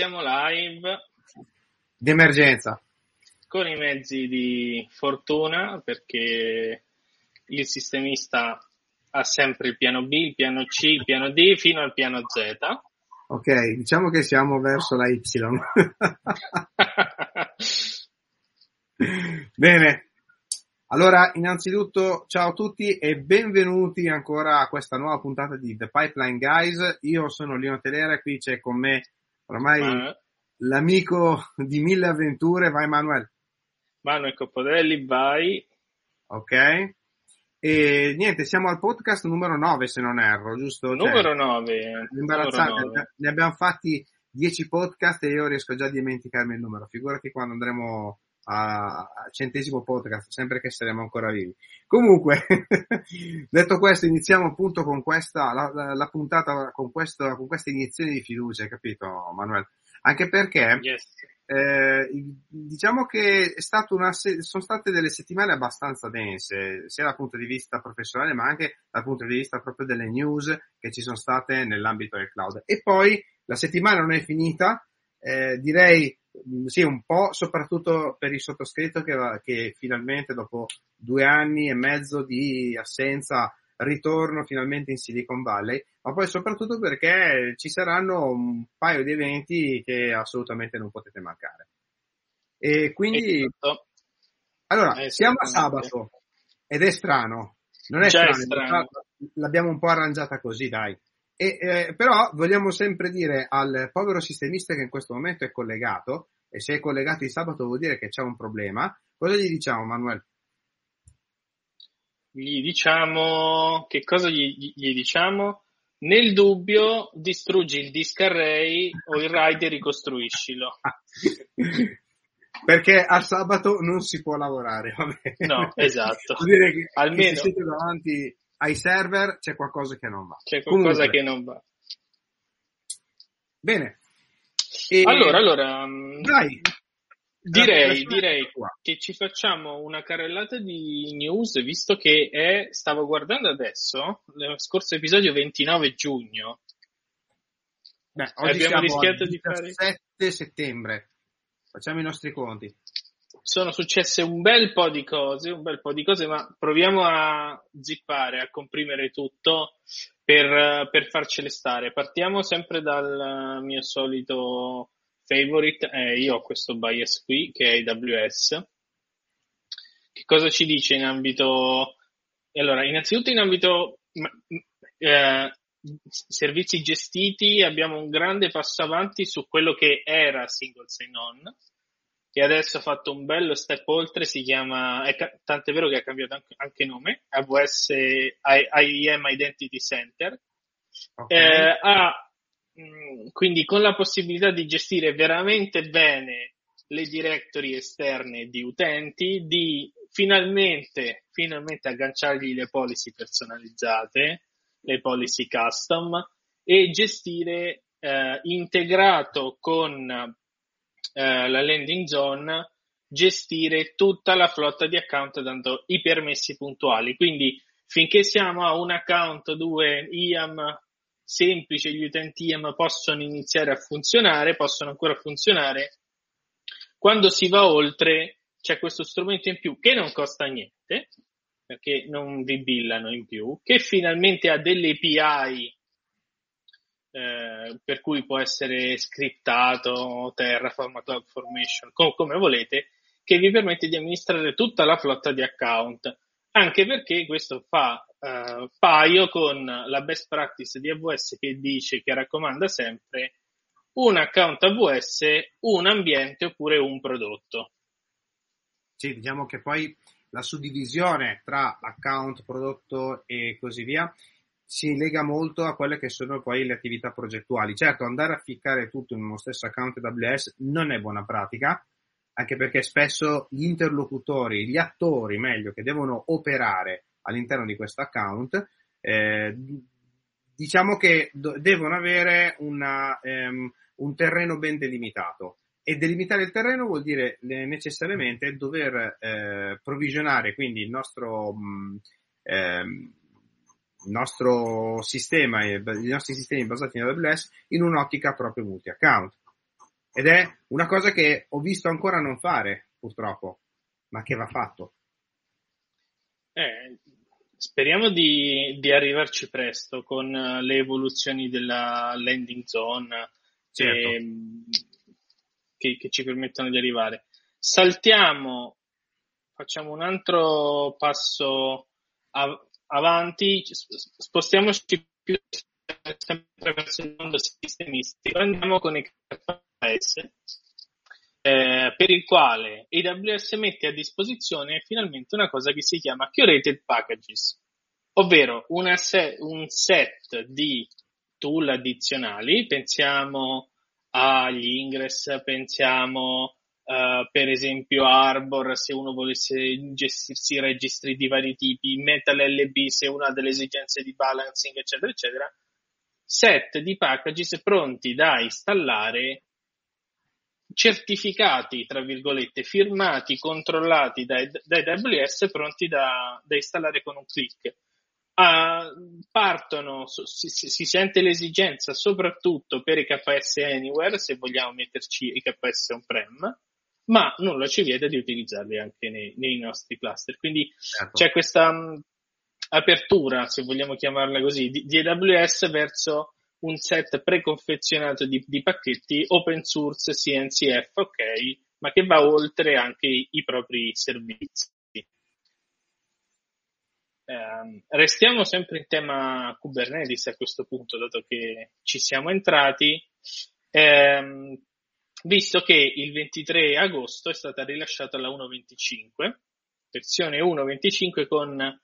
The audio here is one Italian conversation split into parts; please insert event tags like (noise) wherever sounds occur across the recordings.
siamo live. Di emergenza. Con i mezzi di fortuna perché il sistemista ha sempre il piano B, il piano C, il piano D fino al piano Z. Ok, diciamo che siamo verso la Y. (laughs) Bene. Allora, innanzitutto, ciao a tutti e benvenuti ancora a questa nuova puntata di The Pipeline Guys. Io sono Lino Telera e qui c'è con me ormai Ma... l'amico di mille avventure, vai Manuel. Manuel Coppodelli, vai. Ok. E niente, siamo al podcast numero 9 se non erro, giusto? Cioè, numero 9. Imbarazzante, numero 9. ne abbiamo fatti 10 podcast e io riesco già a dimenticarmi il numero. Figurati quando andremo a, centesimo podcast, sempre che saremo ancora vivi. Comunque, (laughs) detto questo, iniziamo appunto con questa, la, la, la puntata con, questo, con questa iniezione di fiducia, hai capito Manuel? Anche perché yes. eh, diciamo che è stato una, sono state delle settimane abbastanza dense, sia dal punto di vista professionale ma anche dal punto di vista proprio delle news che ci sono state nell'ambito del cloud. E poi la settimana non è finita, eh, direi sì, un po', soprattutto per il sottoscritto che, che finalmente dopo due anni e mezzo di assenza ritorno finalmente in Silicon Valley, ma poi soprattutto perché ci saranno un paio di eventi che assolutamente non potete mancare. E quindi, allora, siamo a sabato ed è strano, non è strano, è strano, l'abbiamo un po' arrangiata così, dai. E, eh, però vogliamo sempre dire al povero sistemista che in questo momento è collegato, e se è collegato il sabato vuol dire che c'è un problema, cosa gli diciamo Manuel? Gli diciamo, che cosa gli, gli diciamo? Nel dubbio distruggi il disk array o il RAID e ricostruiscilo. (laughs) Perché al sabato non si può lavorare, vabbè. No, esatto. Vuol dire che, Almeno... che se siete davanti ai server c'è qualcosa che non va. C'è qualcosa Comunque. che non va. Bene. E... Allora, allora, mm, dai. Direi, direi che ci facciamo una carrellata di news, visto che è, stavo guardando adesso, lo scorso episodio 29 giugno. Beh, oggi Abbiamo rischiato di fare 7 settembre. Facciamo i nostri conti sono successe un bel po' di cose, un bel po' di cose, ma proviamo a zippare, a comprimere tutto per, per farcele stare. Partiamo sempre dal mio solito favorite, eh, io ho questo bias qui che è AWS. Che cosa ci dice in ambito... Allora, innanzitutto in ambito eh, servizi gestiti abbiamo un grande passo avanti su quello che era single sign-on che adesso ha fatto un bello step oltre, si chiama, è, tant'è vero che ha cambiato anche, anche nome, AWS IEM Identity Center, okay. eh, ha mh, quindi con la possibilità di gestire veramente bene le directory esterne di utenti, di finalmente, finalmente agganciargli le policy personalizzate, le policy custom e gestire eh, integrato con eh, la landing zone gestire tutta la flotta di account dando i permessi puntuali. Quindi finché siamo a un account, due IAM semplice, gli utenti IAM possono iniziare a funzionare, possono ancora funzionare. Quando si va oltre c'è questo strumento in più che non costa niente, perché non vi billano in più, che finalmente ha delle API eh, per cui può essere scriptato Terraform, CloudFormation, com- come volete, che vi permette di amministrare tutta la flotta di account, anche perché questo fa eh, paio con la best practice di AWS che dice, che raccomanda sempre, un account AWS, un ambiente oppure un prodotto. Sì, diciamo che poi la suddivisione tra account, prodotto e così via si lega molto a quelle che sono poi le attività progettuali. Certo, andare a ficcare tutto in uno stesso account AWS non è buona pratica, anche perché spesso gli interlocutori, gli attori meglio, che devono operare all'interno di questo account, eh, diciamo che do- devono avere una, um, un terreno ben delimitato. E delimitare il terreno vuol dire eh, necessariamente dover eh, provvigionare quindi il nostro mh, eh, il nostro sistema, i nostri sistemi basati in AWS in un'ottica proprio multi-account. ed è una cosa che ho visto ancora non fare, purtroppo, ma che va fatto. Eh, speriamo di, di, arrivarci presto con le evoluzioni della landing zone certo. che, che, che ci permettono di arrivare. Saltiamo, facciamo un altro passo av- avanti, spostiamoci più sempre verso il mondo sistemistico, andiamo con i KS, eh, per il quale AWS mette a disposizione finalmente una cosa che si chiama Curated Packages, ovvero se- un set di tool addizionali, pensiamo agli ingress, pensiamo uh, per esempio Arbor se uno volesse gestirsi registri di vari tipi, Metal LB se uno ha delle esigenze di balancing, eccetera, eccetera, set di packages pronti da installare certificati, tra virgolette, firmati, controllati da, da AWS, pronti da, da installare con un click. Uh, partono, si, si, sente l'esigenza soprattutto per i KS Anywhere, se vogliamo metterci i KS on-prem, ma nulla ci vieta di utilizzarli anche nei, nei nostri cluster. Quindi certo. c'è questa um, apertura, se vogliamo chiamarla così, di, di, AWS verso un set preconfezionato di, di pacchetti open source CNCF, ok, ma che va oltre anche i, i propri servizi. Eh, restiamo sempre in tema Kubernetes a questo punto, dato che ci siamo entrati, eh, visto che il 23 agosto è stata rilasciata la 1.25, versione 1.25 con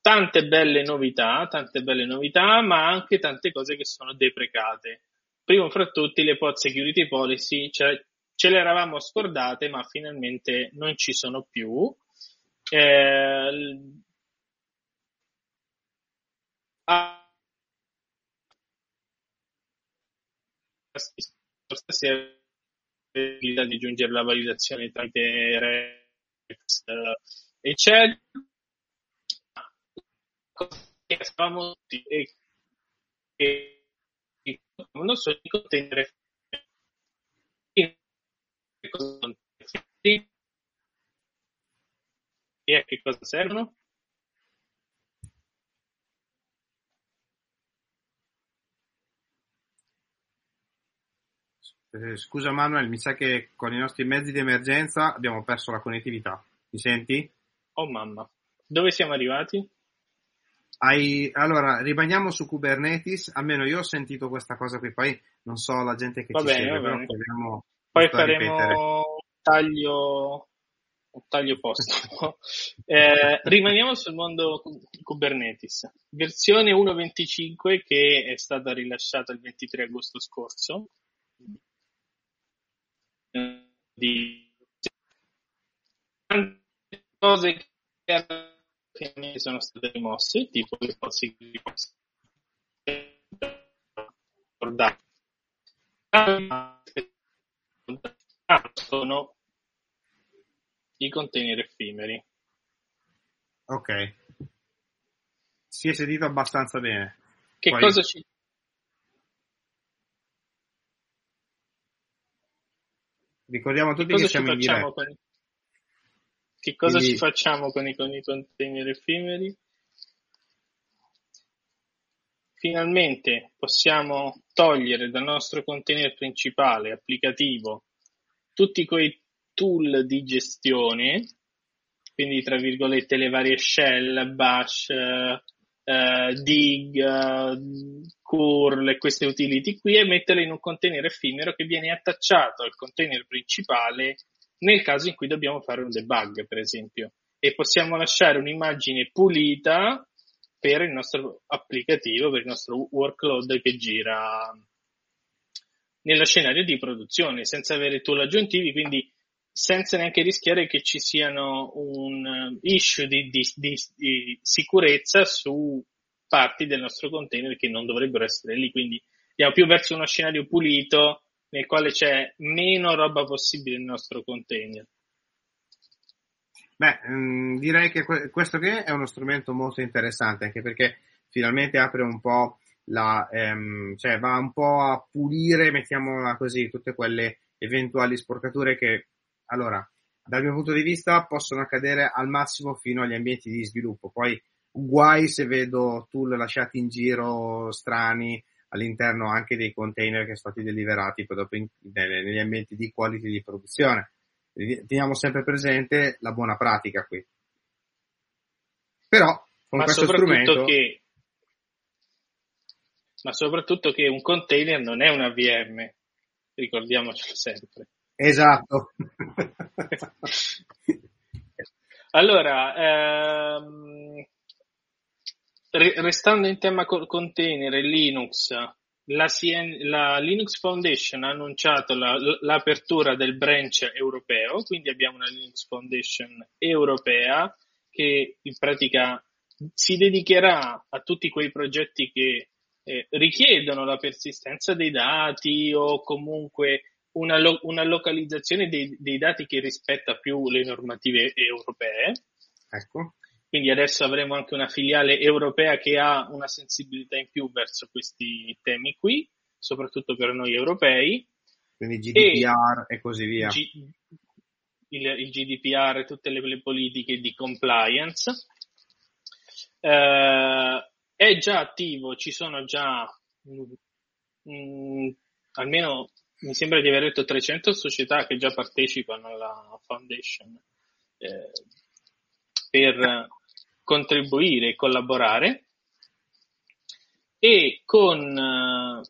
tante belle novità, tante belle novità, ma anche tante cose che sono deprecate. Primo fra tutti le pod security policy, cioè, ce le eravamo scordate, ma finalmente non ci sono più. Eh, stasera di aggiungere la validazione tramite Rex eccetera che stavamo e che non so di contenere e a che cosa servono Eh, scusa Manuel, mi sa che con i nostri mezzi di emergenza abbiamo perso la connettività. Mi senti? Oh mamma, dove siamo arrivati? Hai... Allora, rimaniamo su Kubernetes, almeno io ho sentito questa cosa qui, poi non so la gente che va ci bene, segue, però proviamo Poi faremo un taglio, un taglio posto. (laughs) eh, rimaniamo sul mondo Kubernetes. Versione 1.25 che è stata rilasciata il 23 agosto scorso di tante cose che sono state rimosse, tipo le cose che sono i container effimeri. Ok. Si è sentito abbastanza bene. Che Poi... cosa ci Ricordiamo a tutti che, che siamo in diretta. Con... Che cosa Quindi... ci facciamo con i, con i container effimeri? Finalmente possiamo togliere dal nostro container principale applicativo tutti quei tool di gestione, quindi tra virgolette le varie shell, bash, uh, dig, uh, curl e queste utility qui e metterle in un container effimero che viene attacciato al container principale nel caso in cui dobbiamo fare un debug, per esempio. E possiamo lasciare un'immagine pulita per il nostro applicativo, per il nostro workload che gira nello scenario di produzione, senza avere tool aggiuntivi, quindi senza neanche rischiare che ci siano un uh, issue di, di, di, di, sicurezza su parti del nostro container che non dovrebbero essere lì. Quindi andiamo più verso uno scenario pulito nel quale c'è meno roba possibile nel nostro container. Beh, mm, direi che questo che è uno strumento molto interessante anche perché finalmente apre un po' la, ehm, cioè va un po' a pulire, mettiamola così, tutte quelle eventuali sporcature che, allora, dal mio punto di vista possono accadere al massimo fino agli ambienti di sviluppo. Poi guai se vedo tool lasciati in giro strani all'interno anche dei container che sono stati deliverati poi dopo in, negli ambienti di quality di produzione. Teniamo sempre presente la buona pratica qui. Però con ma questo strumento che, ma soprattutto che un container non è una VM, ricordiamocelo sempre. Esatto. (laughs) allora, ehm, restando in tema container e Linux, la, CN, la, Linux Foundation ha annunciato la, l'apertura del branch europeo, quindi abbiamo una Linux Foundation europea che in pratica si dedicherà a tutti quei progetti che eh, richiedono la persistenza dei dati o comunque una, lo, una localizzazione dei, dei, dati che rispetta più le normative europee. Ecco. Quindi adesso avremo anche una filiale europea che ha una sensibilità in più verso questi temi qui, soprattutto per noi europei. Quindi GDPR e, e così via. G, il, il, GDPR e tutte le, le, politiche di compliance. Eh, è già attivo, ci sono già mh, mh, almeno mi sembra di aver detto 300 società che già partecipano alla foundation eh, per contribuire e collaborare. E con uh,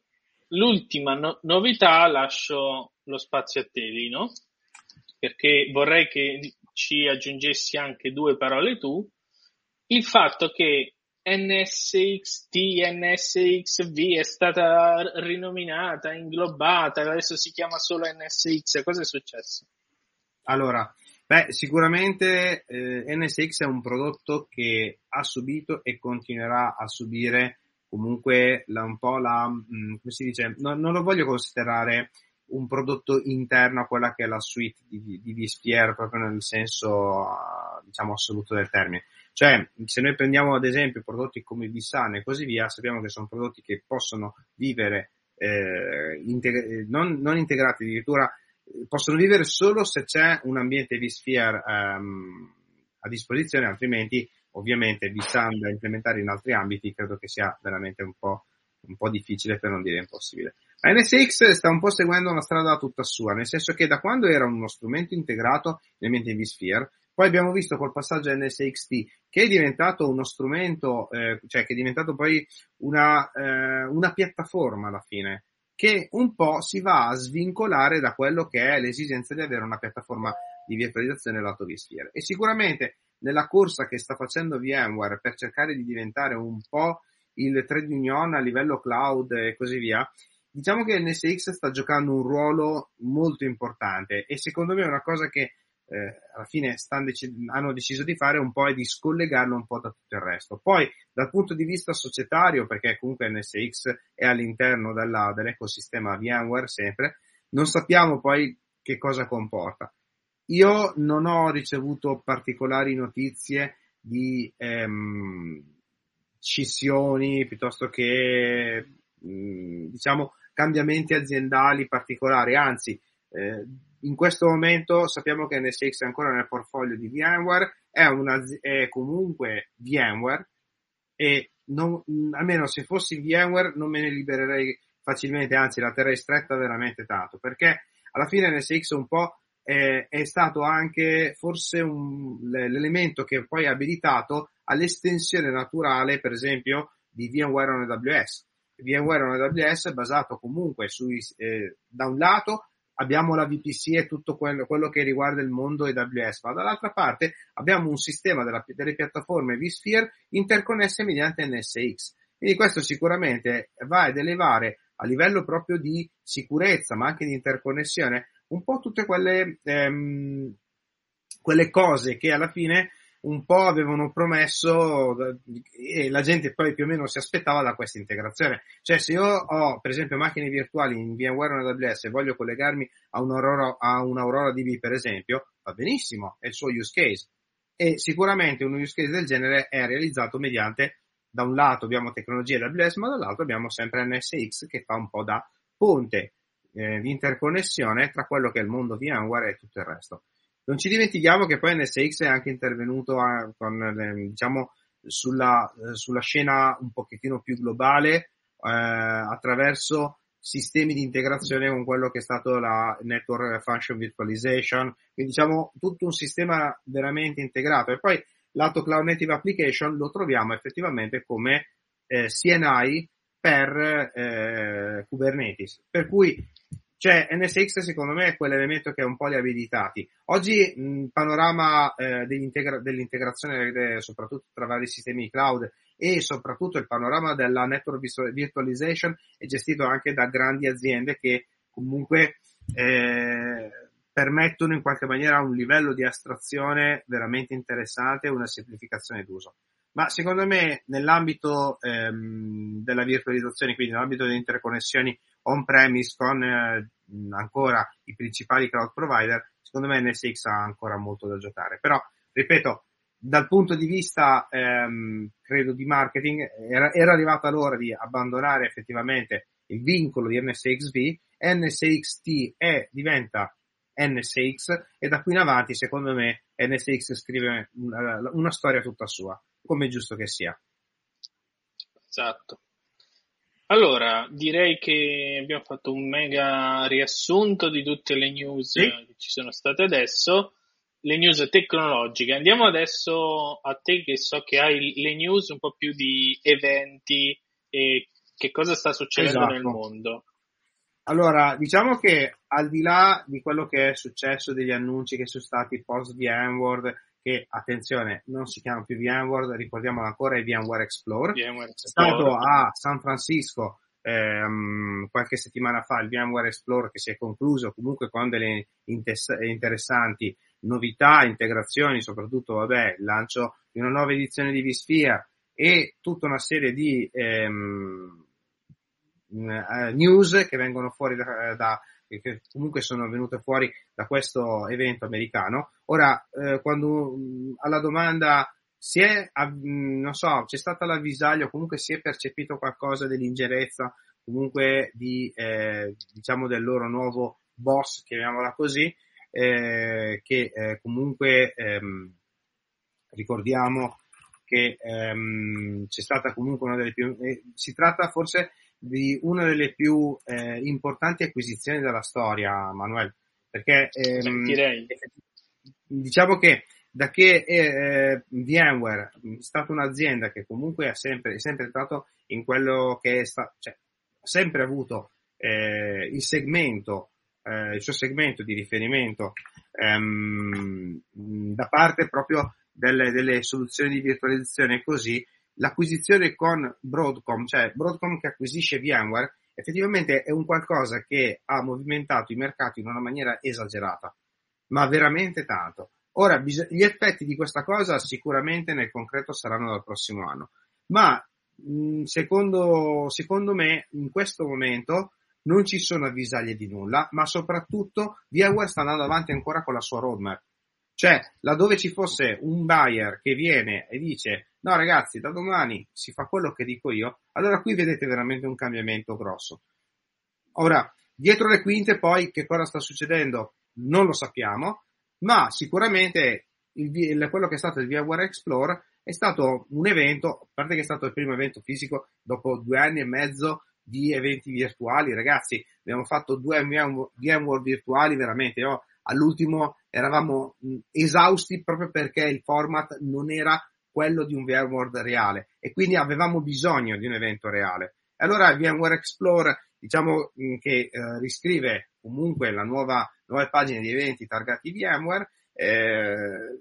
l'ultima no- novità lascio lo spazio a te Lino perché vorrei che ci aggiungessi anche due parole tu. Il fatto che NSXT, NSXV è stata rinominata, inglobata, adesso si chiama solo NSX, cosa è successo? Allora, Beh, sicuramente eh, NSX è un prodotto che ha subito e continuerà a subire comunque la, un po' la, mh, mm, come si dice, no, non lo voglio considerare un prodotto interno a quella che è la suite di, di vSphere proprio nel senso diciamo assoluto del termine. Cioè, se noi prendiamo ad esempio prodotti come vSAN e così via, sappiamo che sono prodotti che possono vivere eh, integ- non, non integrati addirittura possono vivere solo se c'è un ambiente vSphere um, a disposizione, altrimenti ovviamente vSAN da implementare in altri ambiti credo che sia veramente un po', un po' difficile per non dire impossibile. La NSX sta un po' seguendo una strada tutta sua, nel senso che da quando era uno strumento integrato nell'ambiente vSphere, poi abbiamo visto col passaggio a NSXT che è diventato uno strumento, eh, cioè che è diventato poi una, eh, una piattaforma alla fine che un po' si va a svincolare da quello che è l'esigenza di avere una piattaforma di virtualizzazione lato vSphere. E sicuramente nella corsa che sta facendo VMware per cercare di diventare un po' il trade union a livello cloud e così via, diciamo che NSX sta giocando un ruolo molto importante e secondo me è una cosa che eh, alla fine dec- hanno deciso di fare un po' è di scollegarlo un po' da tutto il resto. Poi dal punto di vista societario, perché comunque NSX è all'interno della, dell'ecosistema VMware sempre, non sappiamo poi che cosa comporta. Io non ho ricevuto particolari notizie di ehm, scissioni piuttosto che mh, mm, diciamo cambiamenti aziendali particolari, anzi eh, in questo momento sappiamo che NSX è ancora nel portfolio di VMware, è, una, è comunque VMware e non, almeno se fossi VMware non me ne libererei facilmente, anzi la terrei stretta veramente tanto, perché alla fine NSX un po' è, è stato anche forse un, l'elemento che poi ha abilitato all'estensione naturale, per esempio, di VMware on AWS. VMware on AWS è basato comunque sui, eh, da un lato abbiamo la VPC e tutto quello, quello, che riguarda il mondo AWS, ma dall'altra parte abbiamo un sistema della, delle piattaforme vSphere interconnesse mediante NSX. Quindi questo sicuramente va ad elevare a livello proprio di sicurezza, ma anche di interconnessione, un po' tutte quelle, ehm, quelle cose che alla fine un po' avevano promesso e la gente poi più o meno si aspettava da questa integrazione. Cioè se io ho per esempio macchine virtuali in VMware o in AWS e voglio collegarmi a un Aurora, a un Aurora DB per esempio, va benissimo, è il suo use case. E sicuramente un use case del genere è realizzato mediante, da un lato abbiamo tecnologie AWS, ma dall'altro abbiamo sempre NSX che fa un po' da ponte. eh, di interconnessione tra quello che è il mondo VMware e tutto il resto. Non ci dimentichiamo che poi NSX è anche intervenuto a, con, eh, diciamo, sulla, eh, sulla, scena un pochettino più globale eh, attraverso sistemi di integrazione con quello che è stato la Network Function Virtualization, quindi diciamo tutto un sistema veramente integrato. E poi lato Cloud Native Application lo troviamo effettivamente come eh, CNI per eh, Kubernetes. Per cui cioè, NSX secondo me è quell'elemento che un po' li ha abilitati. Oggi il panorama eh, dell'integra- dell'integrazione eh, soprattutto tra vari sistemi cloud e soprattutto il panorama della network virtualization è gestito anche da grandi aziende che comunque eh, permettono in qualche maniera un livello di astrazione veramente interessante e una semplificazione d'uso. Ma secondo me nell'ambito ehm, della virtualizzazione, quindi nell'ambito delle interconnessioni on-premise con eh, ancora i principali cloud provider, secondo me NSX ha ancora molto da giocare. Però, ripeto, dal punto di vista, ehm, credo, di marketing, era, era arrivata l'ora di abbandonare effettivamente il vincolo di NSXV, NSXT è, diventa NSX e da qui in avanti, secondo me, NSX scrive una, una storia tutta sua, come è giusto che sia. Esatto. Allora, direi che abbiamo fatto un mega riassunto di tutte le news sì. che ci sono state adesso, le news tecnologiche. Andiamo adesso a te che so che hai le news un po' più di eventi e che cosa sta succedendo esatto. nel mondo. Allora, diciamo che al di là di quello che è successo degli annunci che sono stati post VMware, che attenzione, non si chiama più VMware, ricordiamolo ancora, è VMware Explorer. VMware Explorer. È stato a San Francisco ehm, qualche settimana fa il VMware Explorer che si è concluso comunque con delle interessanti novità, integrazioni, soprattutto vabbè, il lancio di una nuova edizione di vSphere e tutta una serie di ehm, uh, news che vengono fuori da, da, che comunque sono venute fuori da questo evento americano. Ora, eh, quando alla domanda si è, non so, c'è stata l'avvisaglio, comunque si è percepito qualcosa dell'ingerenza, comunque di, eh, diciamo del loro nuovo boss, chiamiamola così, eh, che eh, comunque ehm, ricordiamo che ehm, c'è stata comunque una delle più, eh, si tratta forse di una delle più eh, importanti acquisizioni della storia, Manuel, perché ehm, direi. diciamo che da che eh, VMware è stata un'azienda che comunque ha sempre, è sempre stato in quello che è stato, cioè, ha sempre avuto eh, il segmento, eh, il suo segmento di riferimento ehm, da parte proprio delle, delle soluzioni di virtualizzazione così, l'acquisizione con Broadcom, cioè Broadcom che acquisisce VMware, effettivamente è un qualcosa che ha movimentato i mercati in una maniera esagerata, ma veramente tanto. Ora, gli effetti di questa cosa sicuramente nel concreto saranno dal prossimo anno, ma secondo, secondo me in questo momento non ci sono avvisaglie di nulla, ma soprattutto VMware sta andando avanti ancora con la sua roadmap. Cioè, laddove ci fosse un buyer che viene e dice no ragazzi, da domani si fa quello che dico io, allora qui vedete veramente un cambiamento grosso. Ora, dietro le quinte poi che cosa sta succedendo? Non lo sappiamo, ma sicuramente il, il, quello che è stato il VMware Explorer è stato un evento, a parte che è stato il primo evento fisico dopo due anni e mezzo di eventi virtuali, ragazzi, abbiamo fatto due VMware virtuali veramente, io all'ultimo eravamo esausti proprio perché il format non era quello di un VMware reale e quindi avevamo bisogno di un evento reale. Allora VMware Explorer, diciamo che eh, riscrive comunque la nuova, nuove pagine di eventi targati VMware, eh,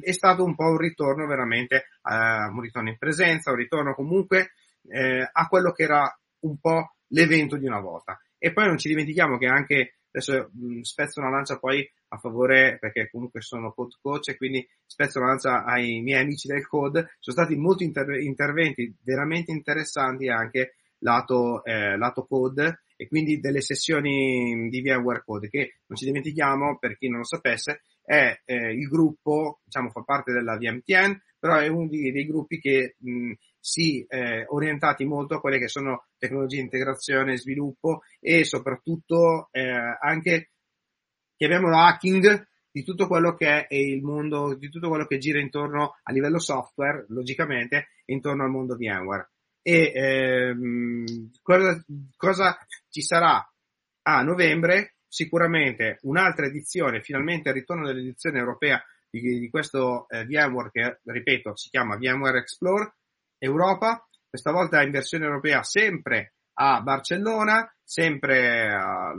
è stato un po' un ritorno veramente, eh, un ritorno in presenza, un ritorno comunque eh, a quello che era un po' l'evento di una volta. E poi non ci dimentichiamo che anche Adesso mh, spezzo una lancia poi a favore, perché comunque sono code coach e quindi spezzo una lancia ai miei amici del code. Sono stati molti inter- interventi veramente interessanti anche lato, eh, lato code e quindi delle sessioni di VMware Code che non ci dimentichiamo, per chi non lo sapesse, è eh, il gruppo, diciamo fa parte della VMTN, però è uno dei, dei gruppi che mh, si eh, orientati molto a quelle che sono tecnologie di integrazione, sviluppo e soprattutto eh, anche chiamiamolo hacking di tutto quello che è il mondo, di tutto quello che gira intorno a livello software, logicamente, intorno al mondo VMware. E ehm, cosa, cosa ci sarà a novembre? Sicuramente un'altra edizione, finalmente il ritorno dell'edizione europea di, di questo eh, VMware che, ripeto, si chiama VMware Explore Europa, questa volta in versione europea sempre a Barcellona, sempre a,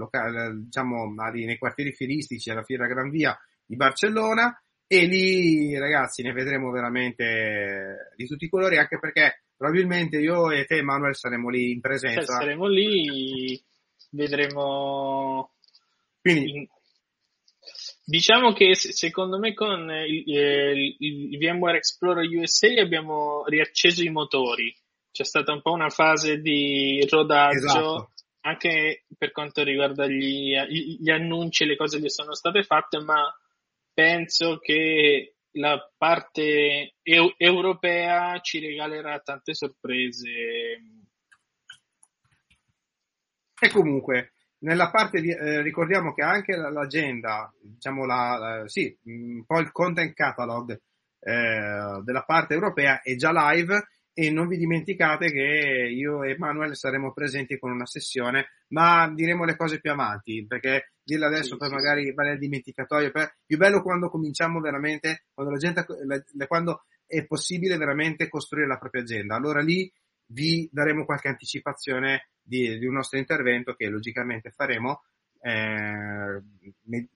diciamo, nei quartieri fieristici alla Fiera Gran Via di Barcellona e lì ragazzi ne vedremo veramente di tutti i colori anche perché probabilmente io e te Manuel saremo lì in presenza. Cioè, saremo lì, vedremo... Quindi... Diciamo che secondo me con il, il, il VMware Explorer USA abbiamo riacceso i motori c'è stata un po' una fase di rodaggio esatto. anche per quanto riguarda gli, gli annunci e le cose che sono state fatte, ma penso che la parte eu- europea ci regalerà tante sorprese. E comunque, nella parte di, eh, ricordiamo che anche l'agenda, diciamo la, la, sì, un po' il content catalog eh, della parte europea è già live e non vi dimenticate che io e Manuel saremo presenti con una sessione, ma diremo le cose più avanti, perché dirle adesso sì, poi sì. magari va nel dimenticatoio, per... più bello quando cominciamo veramente, quando la gente, quando è possibile veramente costruire la propria agenda. Allora lì vi daremo qualche anticipazione di, di un nostro intervento che logicamente faremo, eh,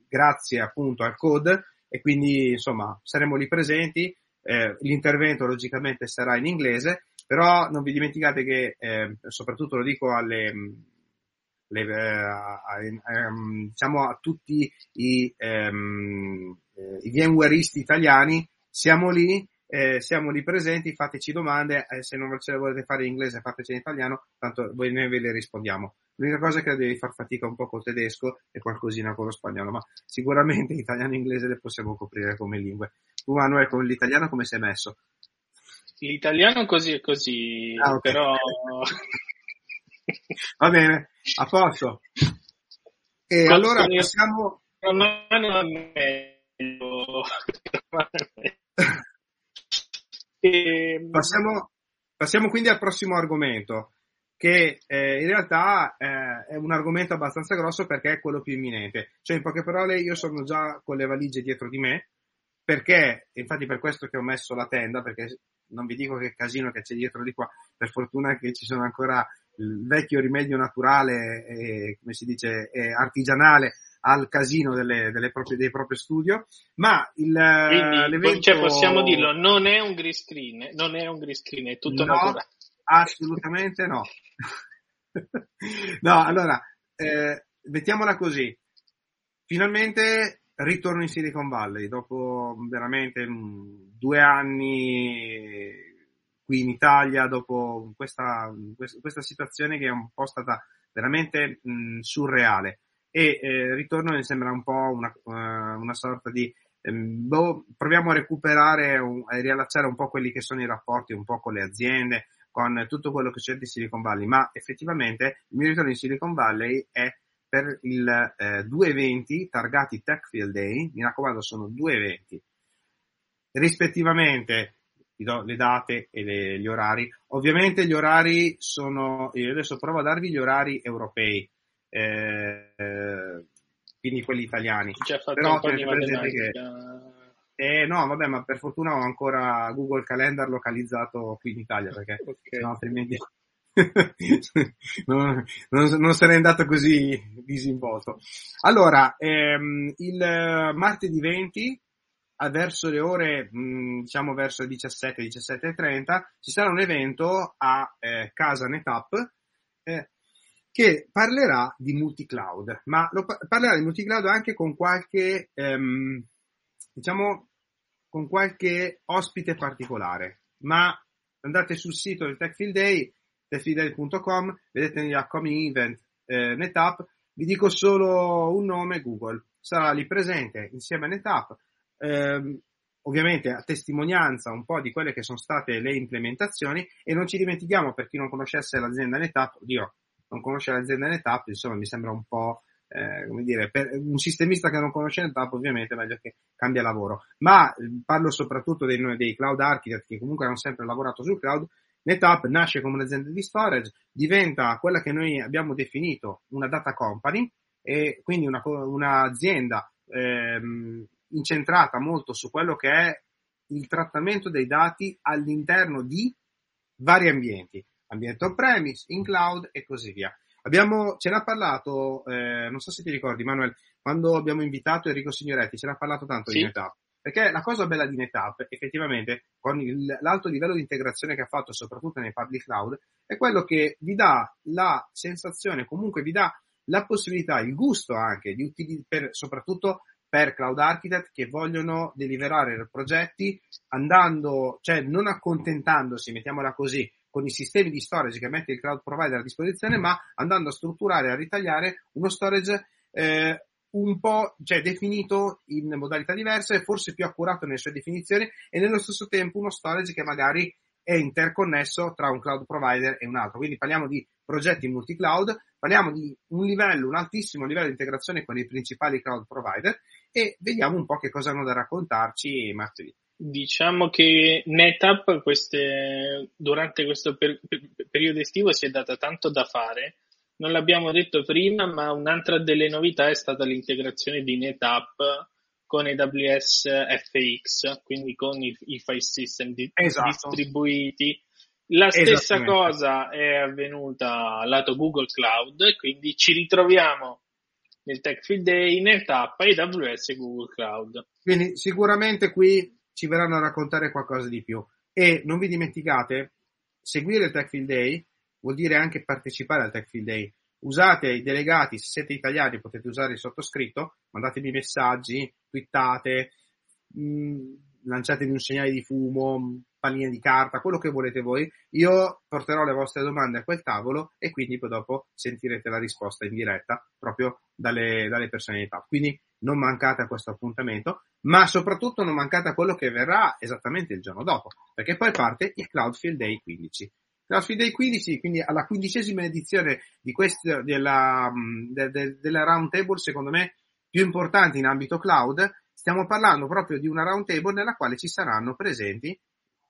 grazie appunto al code e quindi insomma saremo lì presenti eh, l'intervento logicamente sarà in inglese, però non vi dimenticate che, eh, soprattutto lo dico alle, le, eh, ehm, diciamo a tutti i, ehm, eh, i VMwareisti italiani, siamo lì, eh, siamo lì presenti, fateci domande, eh, se non ce le volete fare in inglese fateci in italiano, tanto voi noi ve le rispondiamo. L'unica cosa è che devi far fatica un po' col tedesco e qualcosina con lo spagnolo, ma sicuramente italiano e inglese le possiamo coprire come lingue. Tu Manuel con l'italiano come sei messo? L'italiano così e così, ah, okay. però... (laughs) Va bene, a posto. E Quanto allora passiamo... (laughs) passiamo... passiamo quindi al prossimo argomento che eh, in realtà eh, è un argomento abbastanza grosso perché è quello più imminente. Cioè, in poche parole, io sono già con le valigie dietro di me, perché, infatti per questo che ho messo la tenda, perché non vi dico che casino che c'è dietro di qua, per fortuna che ci sono ancora il vecchio rimedio naturale e, come si dice, artigianale al casino delle, delle proprie, dei propri studio, ma il, Quindi, cioè possiamo dirlo, non è un green screen, non è un green screen, è tutto no, naturale. Assolutamente no. (laughs) no, allora, eh, mettiamola così. Finalmente ritorno in Silicon Valley dopo veramente mh, due anni qui in Italia, dopo questa, questa, situazione che è un po' stata veramente mh, surreale. E eh, ritorno mi sembra un po' una, uh, una sorta di ehm, boh, proviamo a recuperare e riallacciare un po' quelli che sono i rapporti un po' con le aziende, con tutto quello che c'è di Silicon Valley, ma effettivamente il mio ritorno in Silicon Valley è per il eh, due eventi targati Techfield Day, mi raccomando sono due eventi, rispettivamente vi do le date e le, gli orari, ovviamente gli orari sono, io adesso provo a darvi gli orari europei, eh, quindi quelli italiani, però tenete presente che eh, no, vabbè, ma per fortuna ho ancora Google Calendar localizzato qui in Italia, perché okay. no, altrimenti (laughs) non, non, non sarei andato così disinvolto. Allora, ehm, il martedì 20 verso le ore, mh, diciamo verso le 17, 17.30, ci sarà un evento a eh, casa NetApp eh, che parlerà di multi-cloud, ma lo, parlerà di multi-cloud anche con qualche, ehm, diciamo, con qualche ospite particolare, ma andate sul sito del TechField Day, techfieldday.com, vedete negli upcoming event eh, NetApp, vi dico solo un nome, Google. sarà lì presente insieme a NetApp, ehm, ovviamente a testimonianza un po' di quelle che sono state le implementazioni. E non ci dimentichiamo per chi non conoscesse l'azienda NetApp, oddio, non conosce l'azienda NetApp, insomma mi sembra un po' eh, come dire, per un sistemista che non conosce NetApp ovviamente è meglio che cambia lavoro, ma eh, parlo soprattutto dei, dei cloud architect che comunque hanno sempre lavorato sul cloud, NetApp nasce come un'azienda di storage, diventa quella che noi abbiamo definito una data company e quindi una, un'azienda ehm, incentrata molto su quello che è il trattamento dei dati all'interno di vari ambienti, ambiente on-premise, in cloud e così via. Abbiamo, ce n'ha parlato, eh, non so se ti ricordi Manuel, quando abbiamo invitato Enrico Signoretti, ce n'ha parlato tanto sì. di NetApp. Perché la cosa bella di NetApp, effettivamente, con il, l'alto livello di integrazione che ha fatto, soprattutto nei public cloud, è quello che vi dà la sensazione, comunque vi dà la possibilità, il gusto anche, di utilizzare, soprattutto per cloud architect che vogliono deliverare progetti andando, cioè non accontentandosi, mettiamola così, con i sistemi di storage che mette il cloud provider a disposizione, ma andando a strutturare e a ritagliare uno storage eh, un po' cioè, definito in modalità diverse, forse più accurato nelle sue definizioni e nello stesso tempo uno storage che magari è interconnesso tra un cloud provider e un altro. Quindi parliamo di progetti multi-cloud, parliamo di un livello, un altissimo livello di integrazione con i principali cloud provider e vediamo un po' che cosa hanno da raccontarci martedì. Diciamo che NetApp queste, durante questo per, per, periodo estivo si è data tanto da fare. Non l'abbiamo detto prima, ma un'altra delle novità è stata l'integrazione di NetApp con AWS FX, quindi con i, i file system di, esatto. distribuiti. La stessa cosa è avvenuta lato Google Cloud, quindi ci ritroviamo nel Tech Field Day, NetApp, AWS e Google Cloud. Quindi sicuramente qui ci verranno a raccontare qualcosa di più. E non vi dimenticate, seguire il Tech Field Day vuol dire anche partecipare al Tech Field Day. Usate i delegati, se siete italiani potete usare il sottoscritto, mandatemi messaggi, twittate, mh, mm, lanciatevi un segnale di fumo, palline di carta, quello che volete voi. Io porterò le vostre domande a quel tavolo e quindi poi dopo sentirete la risposta in diretta proprio dalle, dalle personalità. Quindi non mancate a questo appuntamento ma soprattutto non mancate a quello che verrà esattamente il giorno dopo, perché poi parte il Cloudfield Day 15. Cloudfield Day 15, quindi alla quindicesima edizione di questa, della, de, de, della roundtable, secondo me, più importante in ambito cloud, stiamo parlando proprio di una roundtable nella quale ci saranno presenti,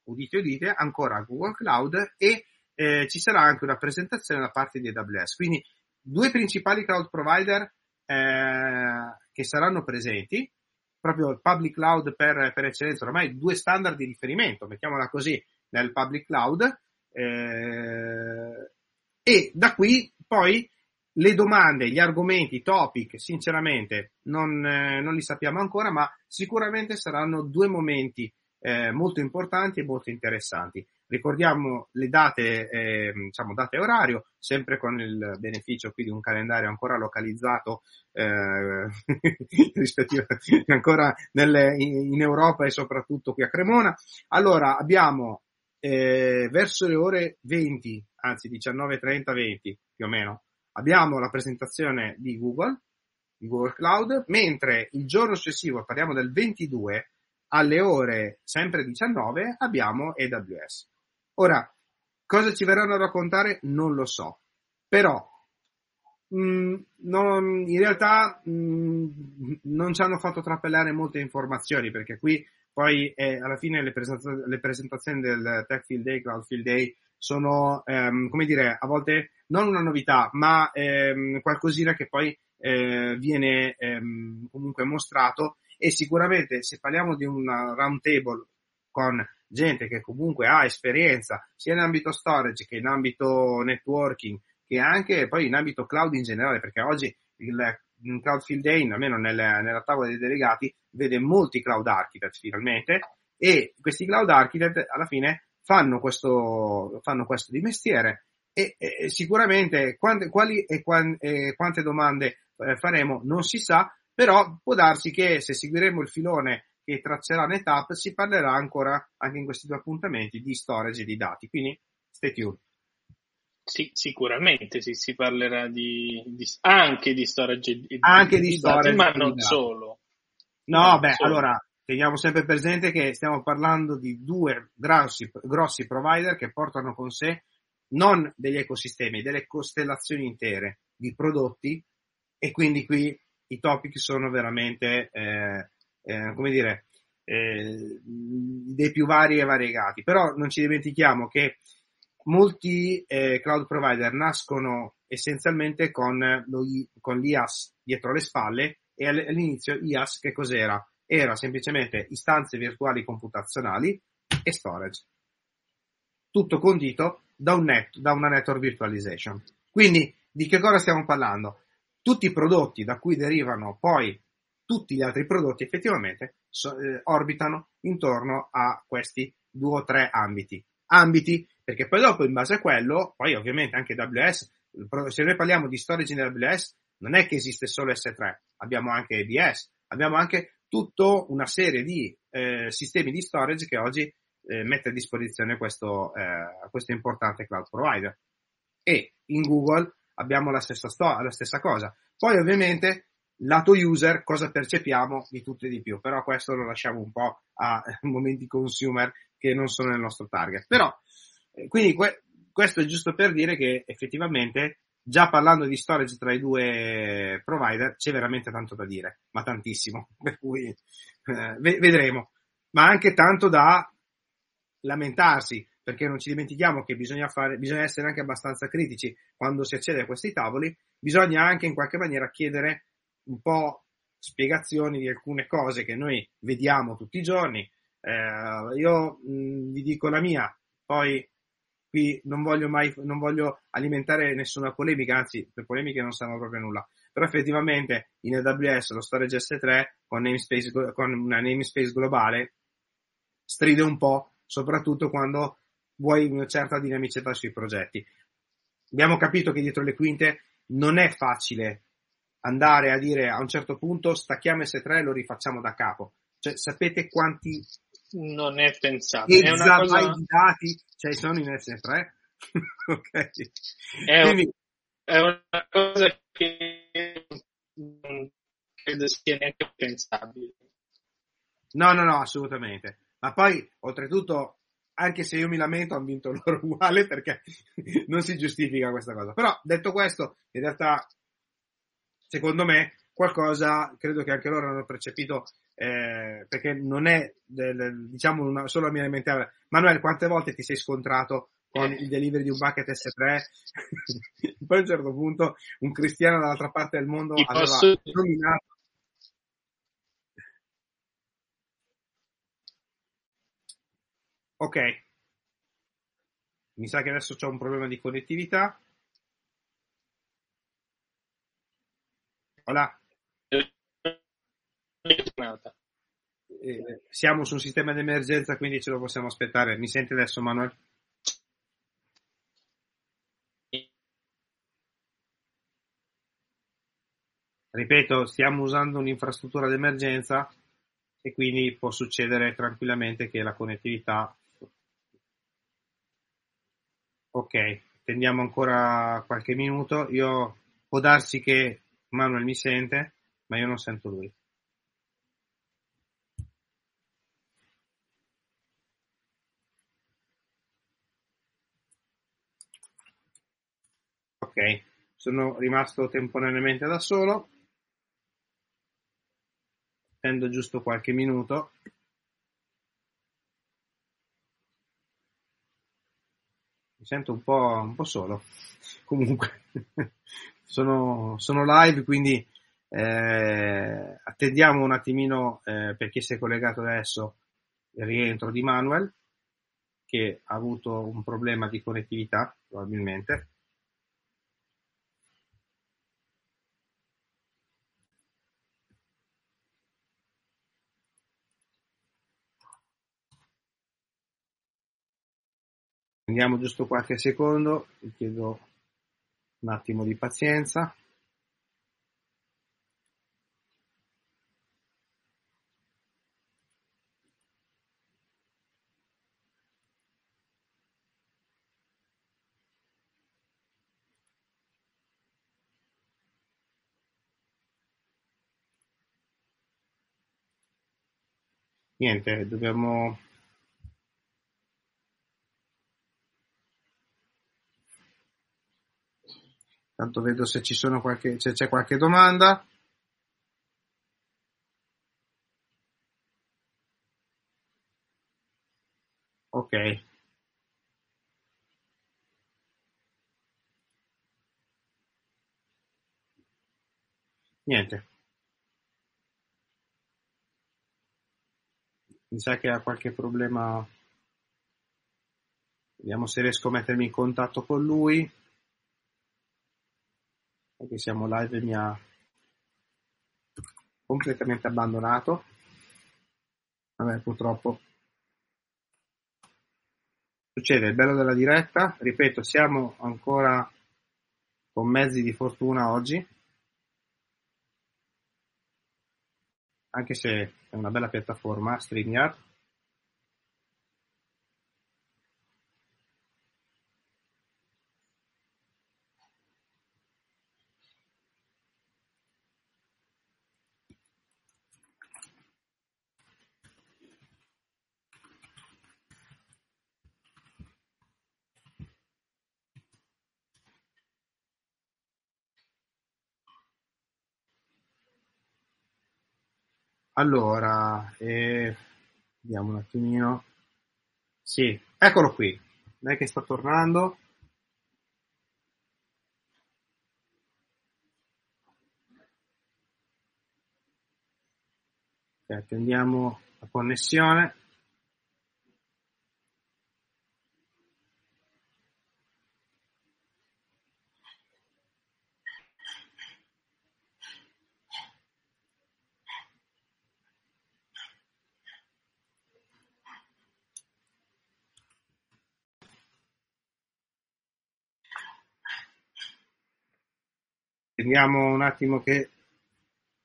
udite udite, ancora Google Cloud e eh, ci sarà anche una presentazione da parte di AWS. Quindi due principali cloud provider eh, che saranno presenti, proprio il public cloud per, per eccellenza, ormai due standard di riferimento, mettiamola così, nel public cloud, eh, e da qui poi le domande, gli argomenti, i topic, sinceramente non, eh, non, li sappiamo ancora, ma sicuramente saranno due momenti eh, molto importanti e molto interessanti. Ricordiamo le date, eh, diciamo date e orario, sempre con il beneficio qui di un calendario ancora localizzato eh, (laughs) rispettivo, ancora nelle, in, in, Europa e soprattutto qui a Cremona. Allora abbiamo eh, verso le ore 20, anzi 19.30, 20 più o meno, abbiamo la presentazione di Google, di Google Cloud, mentre il giorno successivo, parliamo del 22, alle ore sempre 19 abbiamo AWS. Ora, cosa ci verranno a raccontare? Non lo so. Però, mh, mm, non, in realtà mh, mm, non ci hanno fatto trappellare molte informazioni perché qui poi eh, alla fine le, presentaz- le, presentazioni del Tech Field Day, Cloud Field Day sono, ehm, come dire, a volte non una novità, ma ehm, qualcosina che poi eh, viene ehm, comunque mostrato. E sicuramente se parliamo di una round table con gente che comunque ha esperienza sia in ambito storage che in ambito networking che anche poi in ambito cloud in generale perché oggi il Cloud Field Day, almeno nella, nella tavola dei delegati, vede molti cloud architect finalmente e questi cloud architect alla fine fanno questo, fanno questo di mestiere e, e sicuramente quante, quali e, quan, e quante domande eh, faremo non si sa, però può darsi che se seguiremo il filone che traccerà NetApp si parlerà ancora anche in questi due appuntamenti di storage e di dati, quindi stay tuned. Sì, sicuramente sì, si parlerà di, di, anche di storage di, anche di, di storage, dati, ma non solo. No, non beh, solo. allora teniamo sempre presente che stiamo parlando di due grossi, grossi provider che portano con sé non degli ecosistemi, delle costellazioni intere di prodotti e quindi qui i topic sono veramente, eh, eh, come dire, eh, dei più vari e variegati. Però non ci dimentichiamo che molti eh, cloud provider nascono essenzialmente con, lo, con l'IAS dietro le spalle e all'inizio IAS che cos'era? Era semplicemente istanze virtuali computazionali e storage. Tutto condito da, un net, da una network virtualization. Quindi di che cosa stiamo parlando? Tutti i prodotti da cui derivano poi tutti gli altri prodotti effettivamente so, eh, orbitano intorno a questi due o tre ambiti. Ambiti perché poi dopo in base a quello, poi ovviamente anche AWS, se noi parliamo di storage in AWS, non è che esiste solo S3, abbiamo anche EBS, abbiamo anche tutta una serie di eh, sistemi di storage che oggi eh, mette a disposizione questo, eh, questo importante cloud provider. E in Google abbiamo la stessa, sto- la stessa cosa. Poi ovviamente lato user cosa percepiamo di tutto e di più, però questo lo lasciamo un po' a (laughs) momenti consumer che non sono nel nostro target. Però quindi que- questo è giusto per dire che effettivamente già parlando di storage tra i due provider c'è veramente tanto da dire, ma tantissimo, (laughs) per cui eh, vedremo. Ma anche tanto da lamentarsi, perché non ci dimentichiamo che bisogna, fare, bisogna essere anche abbastanza critici quando si accede a questi tavoli, bisogna anche in qualche maniera chiedere un po' spiegazioni di alcune cose che noi vediamo tutti i giorni. Eh, io mh, vi dico la mia, poi qui non voglio mai, non voglio alimentare nessuna polemica, anzi, le polemiche non sanno proprio nulla. Però effettivamente in AWS lo storage S3 con, namespace, con una namespace globale stride un po', soprattutto quando vuoi una certa dinamicità sui progetti. Abbiamo capito che dietro le quinte non è facile andare a dire a un certo punto stacchiamo S3 e lo rifacciamo da capo. Cioè, sapete quanti non è pensabile. È una cosa... di dati, cioè sono in S3. (laughs) ok. È, Quindi... un, è, una cosa che non credo sia neanche pensabile. No, no, no, assolutamente. Ma poi, oltretutto, anche se io mi lamento, hanno vinto loro (laughs) uguale perché non si giustifica questa cosa. Però, detto questo, in realtà, secondo me, qualcosa, credo che anche loro hanno percepito eh, perché non è del, diciamo una, solo la mia elementare. Manuel, quante volte ti sei scontrato con il delivery di un bucket S3? (laughs) Poi a un certo punto un cristiano dall'altra parte del mondo Ti aveva posso... nominato. Ok. Mi sa che adesso c'è un problema di connettività. Hola. Eh, siamo su un sistema di emergenza, quindi ce lo possiamo aspettare. Mi senti adesso, Manuel? Ripeto, stiamo usando un'infrastruttura d'emergenza e quindi può succedere tranquillamente che la connettività. Ok, tendiamo ancora qualche minuto. Io può darsi che Manuel mi sente, ma io non sento lui. Ok, sono rimasto temporaneamente da solo. Attendo giusto qualche minuto. Mi sento un po', un po solo. Comunque, (laughs) sono, sono, live, quindi eh, attendiamo un attimino eh, per chi si è collegato adesso il rientro di Manuel, che ha avuto un problema di connettività, probabilmente. Andiamo giusto qualche secondo, vi chiedo un attimo di pazienza. Niente, dobbiamo Tanto vedo se ci sono qualche, se c'è qualche domanda. Ok. Niente. Mi sa che ha qualche problema. Vediamo se riesco a mettermi in contatto con lui. Perché siamo live e mi ha completamente abbandonato. Vabbè, purtroppo succede il bello della diretta. Ripeto, siamo ancora con mezzi di fortuna oggi. Anche se è una bella piattaforma, StreamYard. Allora, eh, vediamo un attimino. Sì, eccolo qui. Lei che sta tornando. Attendiamo la connessione. Vediamo un attimo che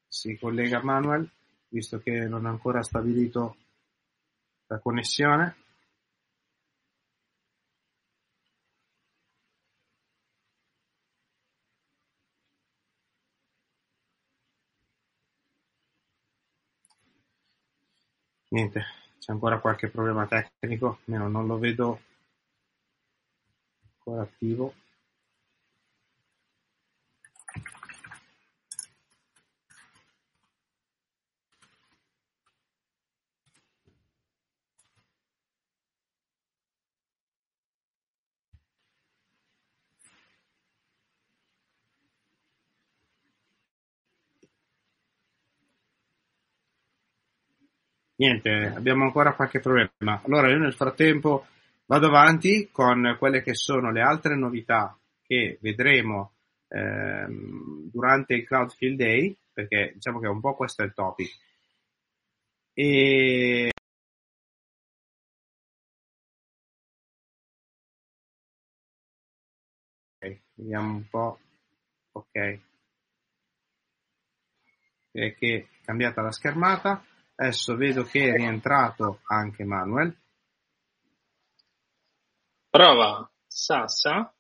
si collega Manuel, visto che non ha ancora stabilito la connessione. Niente, c'è ancora qualche problema tecnico, almeno non lo vedo ancora attivo. Niente, abbiamo ancora qualche problema. Allora io nel frattempo vado avanti con quelle che sono le altre novità che vedremo ehm, durante il Cloud Field Day, perché diciamo che un po' questo è il topic. E ok, vediamo un po'. Ok. Che è cambiata la schermata. Adesso vedo che è rientrato anche Manuel. Prova Sassa.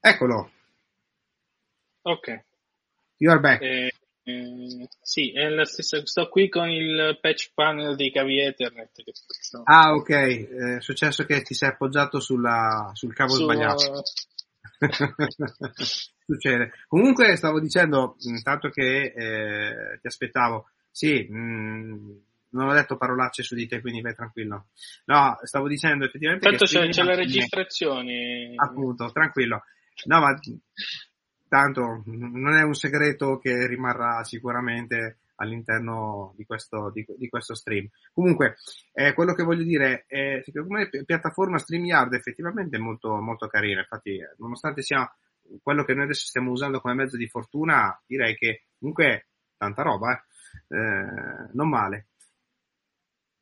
Eccolo. Ok. You are back. Eh, eh, sì, è la stessa. Sto qui con il patch panel dei cavi Ethernet. Ah, ok. È successo che ti sei appoggiato sulla, sul cavo Su, sbagliato. (laughs) Succede. Comunque stavo dicendo, intanto che eh, ti aspettavo, sì, mh, non ho detto parolacce su di te, quindi vai tranquillo. No, stavo dicendo effettivamente... Tanto c'è, c'è la registrazione. Appunto, tranquillo. No, ma tanto non è un segreto che rimarrà sicuramente all'interno di questo, di, di questo stream. Comunque, eh, quello che voglio dire è che come piattaforma StreamYard effettivamente è molto, molto carina, infatti nonostante sia quello che noi adesso stiamo usando come mezzo di fortuna, direi che comunque tanta roba, eh. Eh, non male.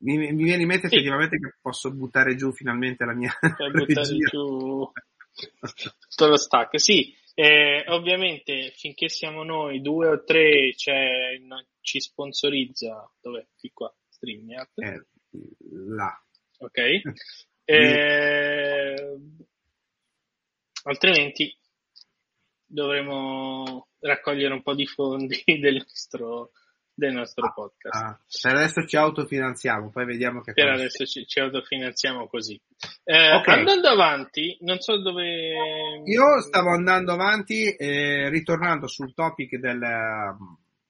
Mi, mi, viene in mente sì. effettivamente che posso buttare giù finalmente la mia (laughs) buttare giù tutto lo stack. Sì, eh, ovviamente finché siamo noi due o tre cioè, ci sponsorizza dov'è? Qui qua, StreamYard. Eh, là. Ok. (laughs) Eh, altrimenti dovremo raccogliere un po' di fondi (laughs) del nostro del nostro podcast. Ah, per adesso ci autofinanziamo, poi vediamo che Per adesso ci, ci, autofinanziamo così. Eh, okay. Andando avanti, non so dove... Io stavo andando avanti, eh, ritornando sul topic del,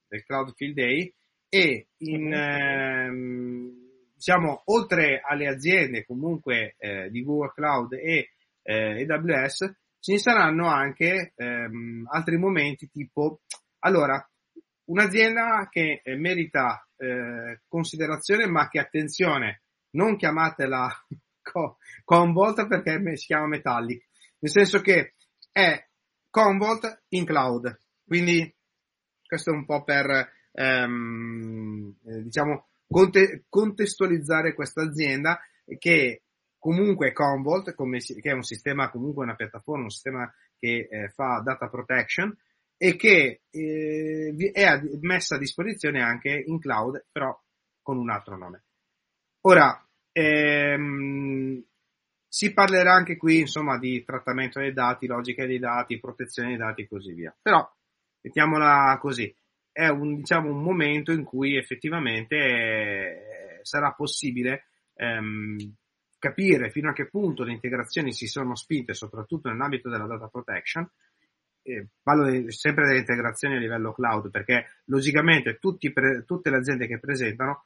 del Cloud Field Day e in, ehm, diciamo, oltre alle aziende comunque eh, di Google Cloud e eh, AWS, ce ne saranno anche ehm, altri momenti tipo, allora, un'azienda che eh, merita eh, considerazione, ma che attenzione, non chiamatela (laughs) Convolt perché si chiama Metallic, nel senso che è Convolt in cloud, quindi questo è un po' per ehm, eh, diciamo conte- contestualizzare questa azienda che comunque Convolt, come, che è un sistema comunque una piattaforma, un sistema che eh, fa data protection, e che eh, è messa a disposizione anche in cloud, però con un altro nome. Ora, ehm, si parlerà anche qui, insomma, di trattamento dei dati, logica dei dati, protezione dei dati e così via. Però, mettiamola così, è un, diciamo, un momento in cui effettivamente eh, sarà possibile ehm, capire fino a che punto le integrazioni si sono spinte, soprattutto nell'ambito della data protection, eh, parlo sempre delle integrazioni a livello cloud perché logicamente pre, tutte le aziende che presentano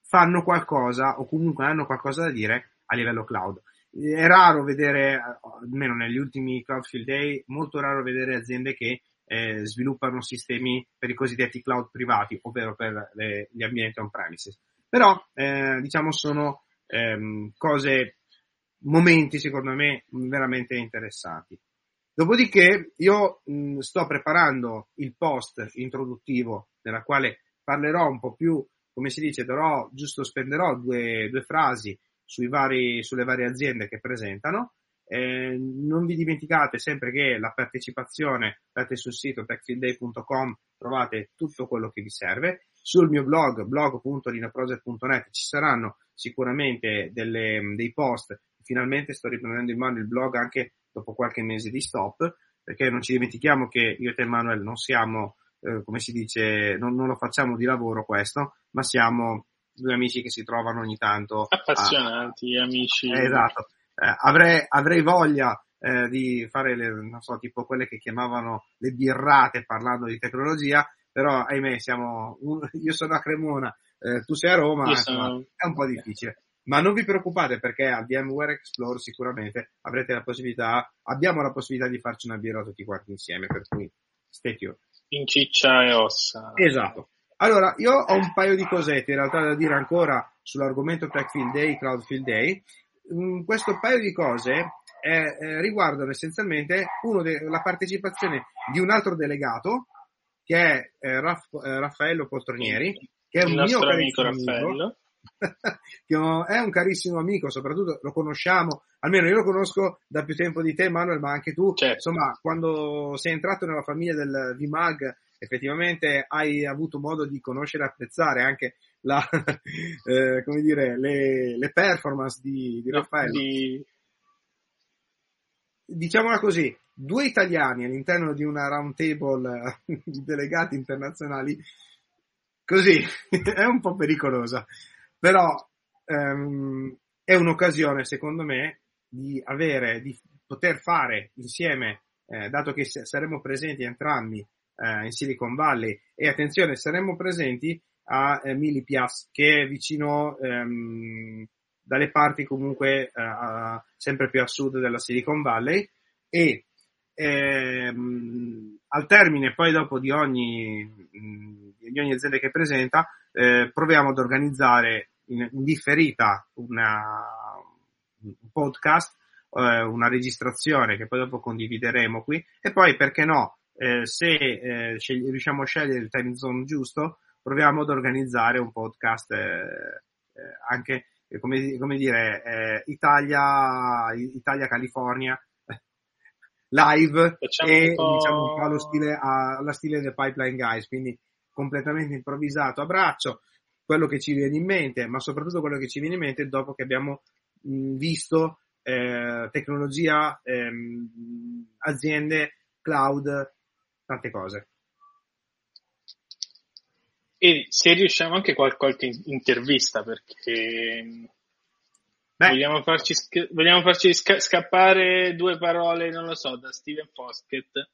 fanno qualcosa o comunque hanno qualcosa da dire a livello cloud. È raro vedere, almeno negli ultimi Cloud Field Day, molto raro vedere aziende che eh, sviluppano sistemi per i cosiddetti cloud privati, ovvero per le, gli ambienti on-premises. Però, eh, diciamo, sono ehm, cose, momenti secondo me veramente interessanti. Dopodiché io mh, sto preparando il post introduttivo nella quale parlerò un po' più, come si dice, darò, giusto spenderò due, due frasi sui vari, sulle varie aziende che presentano. Eh, non vi dimenticate sempre che la partecipazione, andate sul sito techfieldday.com, trovate tutto quello che vi serve. Sul mio blog, blog.linoproject.net, ci saranno sicuramente delle, dei post. Finalmente sto riprendendo in mano il blog anche dopo qualche mese di stop, perché non ci dimentichiamo che io e te Manuel non siamo, eh, come si dice, non, non, lo facciamo di lavoro questo, ma siamo due amici che si trovano ogni tanto. Appassionati, a... amici. Eh, esatto. Eh, avrei, avrei voglia eh, di fare le, non so, tipo quelle che chiamavano le birrate parlando di tecnologia, però ahimè siamo, (laughs) io sono a Cremona, eh, tu sei a Roma, insomma, sono... è un po' difficile. Ma non vi preoccupate perché a VMware Explore sicuramente avrete la possibilità, abbiamo la possibilità di farci una birra tutti quanti insieme, per cui stay tuned. In ciccia e ossa. Esatto. Allora, io ho un paio di cosette in realtà da dire ancora sull'argomento Tech Field Day, Cloud Field Day. Mm, questo paio di cose eh, eh, riguardano essenzialmente uno de- la partecipazione di un altro delegato che è eh, Raff- eh, Raffaello Poltronieri, che è un mio amico Raffaello (laughs) che è un carissimo amico, soprattutto lo conosciamo, almeno io lo conosco da più tempo di te Manuel, ma anche tu, certo. insomma, quando sei entrato nella famiglia del VMAG, effettivamente hai avuto modo di conoscere e apprezzare anche la, (laughs) eh, come dire, le, le performance di, di Raffaele. Di... Diciamola così, due italiani all'interno di una round table (laughs) di delegati internazionali, così, (laughs) è un po' pericolosa. Però ehm, è un'occasione secondo me di avere, di poter fare insieme, eh, dato che saremo presenti entrambi eh, in Silicon Valley. E attenzione saremo presenti a eh, Milipias che è vicino ehm, dalle parti comunque eh, sempre più a sud della Silicon Valley e ehm, al termine poi dopo di ogni, di ogni azienda che presenta eh, proviamo ad organizzare in, in differita una, un podcast, eh, una registrazione che poi dopo condivideremo qui e poi perché no, eh, se eh, scegli, riusciamo a scegliere il time zone giusto, proviamo ad organizzare un podcast eh, eh, anche come, come dire Italia, Italia California (laughs) live Facciamo e un diciamo un po' allo stile, alla stile del Pipeline Guys, quindi completamente improvvisato a braccio quello che ci viene in mente, ma soprattutto quello che ci viene in mente dopo che abbiamo mh, visto eh, tecnologia, ehm, aziende, cloud, tante cose. E se riusciamo anche qualche intervista perché Beh. vogliamo farci, vogliamo farci sca- scappare due parole, non lo so, da Steven Foskett.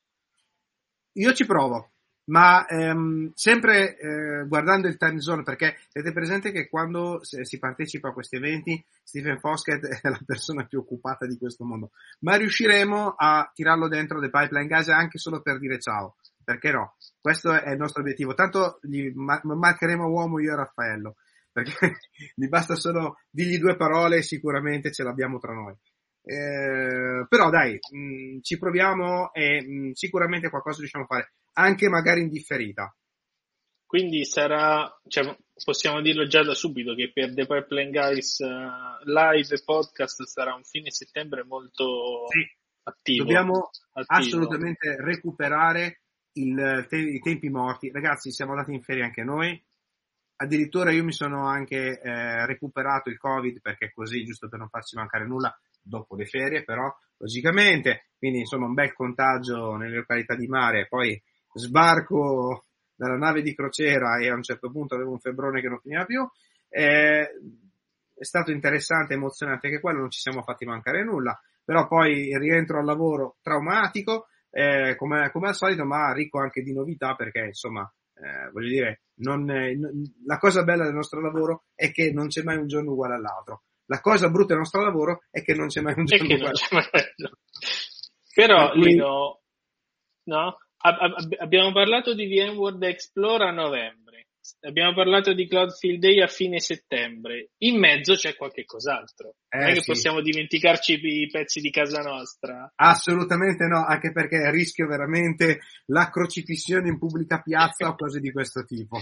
Io ci provo ma ehm, sempre eh, guardando il time zone, perché avete presente che quando si partecipa a questi eventi, Stephen Foskett (laughs) è la persona più occupata di questo mondo, ma riusciremo a tirarlo dentro The Pipeline Guys anche solo per dire ciao, perché no? Questo è il nostro obiettivo, tanto gli marcheremo uomo io e Raffaello, perché (laughs) gli basta solo dirgli due parole e sicuramente ce l'abbiamo tra noi. Eh, però dai, mh, mm, ci proviamo e mh, mm, sicuramente qualcosa riusciamo a fare anche magari indifferita. Quindi sarà, cioè, possiamo dirlo già da subito che per The Pipeline Guys uh, live e podcast sarà un fine settembre molto sì. attivo. Dobbiamo attivo. assolutamente recuperare il, te, i tempi morti. Ragazzi, siamo andati in ferie anche noi. Addirittura io mi sono anche eh, recuperato il Covid perché così, giusto per non farci mancare nulla, dopo le ferie, però logicamente, quindi insomma un bel contagio nelle località di mare, poi sbarco dalla nave di crociera e a un certo punto avevo un febbrone che non finiva più. Eh, è stato interessante, emozionante anche quello, non ci siamo fatti mancare nulla, però poi rientro al lavoro traumatico, eh, come, come, al solito, ma ricco anche di novità perché insomma, eh, voglio dire, non, non, la cosa bella del nostro lavoro è che non c'è mai un giorno uguale all'altro. La cosa brutta del nostro lavoro è che non c'è mai un giorno uguale all'altro. Però, Lino, no? abbiamo parlato di VMworld Explore a novembre, abbiamo parlato di Cloud Field Day a fine settembre, in mezzo c'è qualche cos'altro. Eh, non è che sì. possiamo dimenticarci i pezzi di casa nostra. Assolutamente no, anche perché rischio veramente la crocifissione in pubblica piazza o (laughs) cose di questo tipo.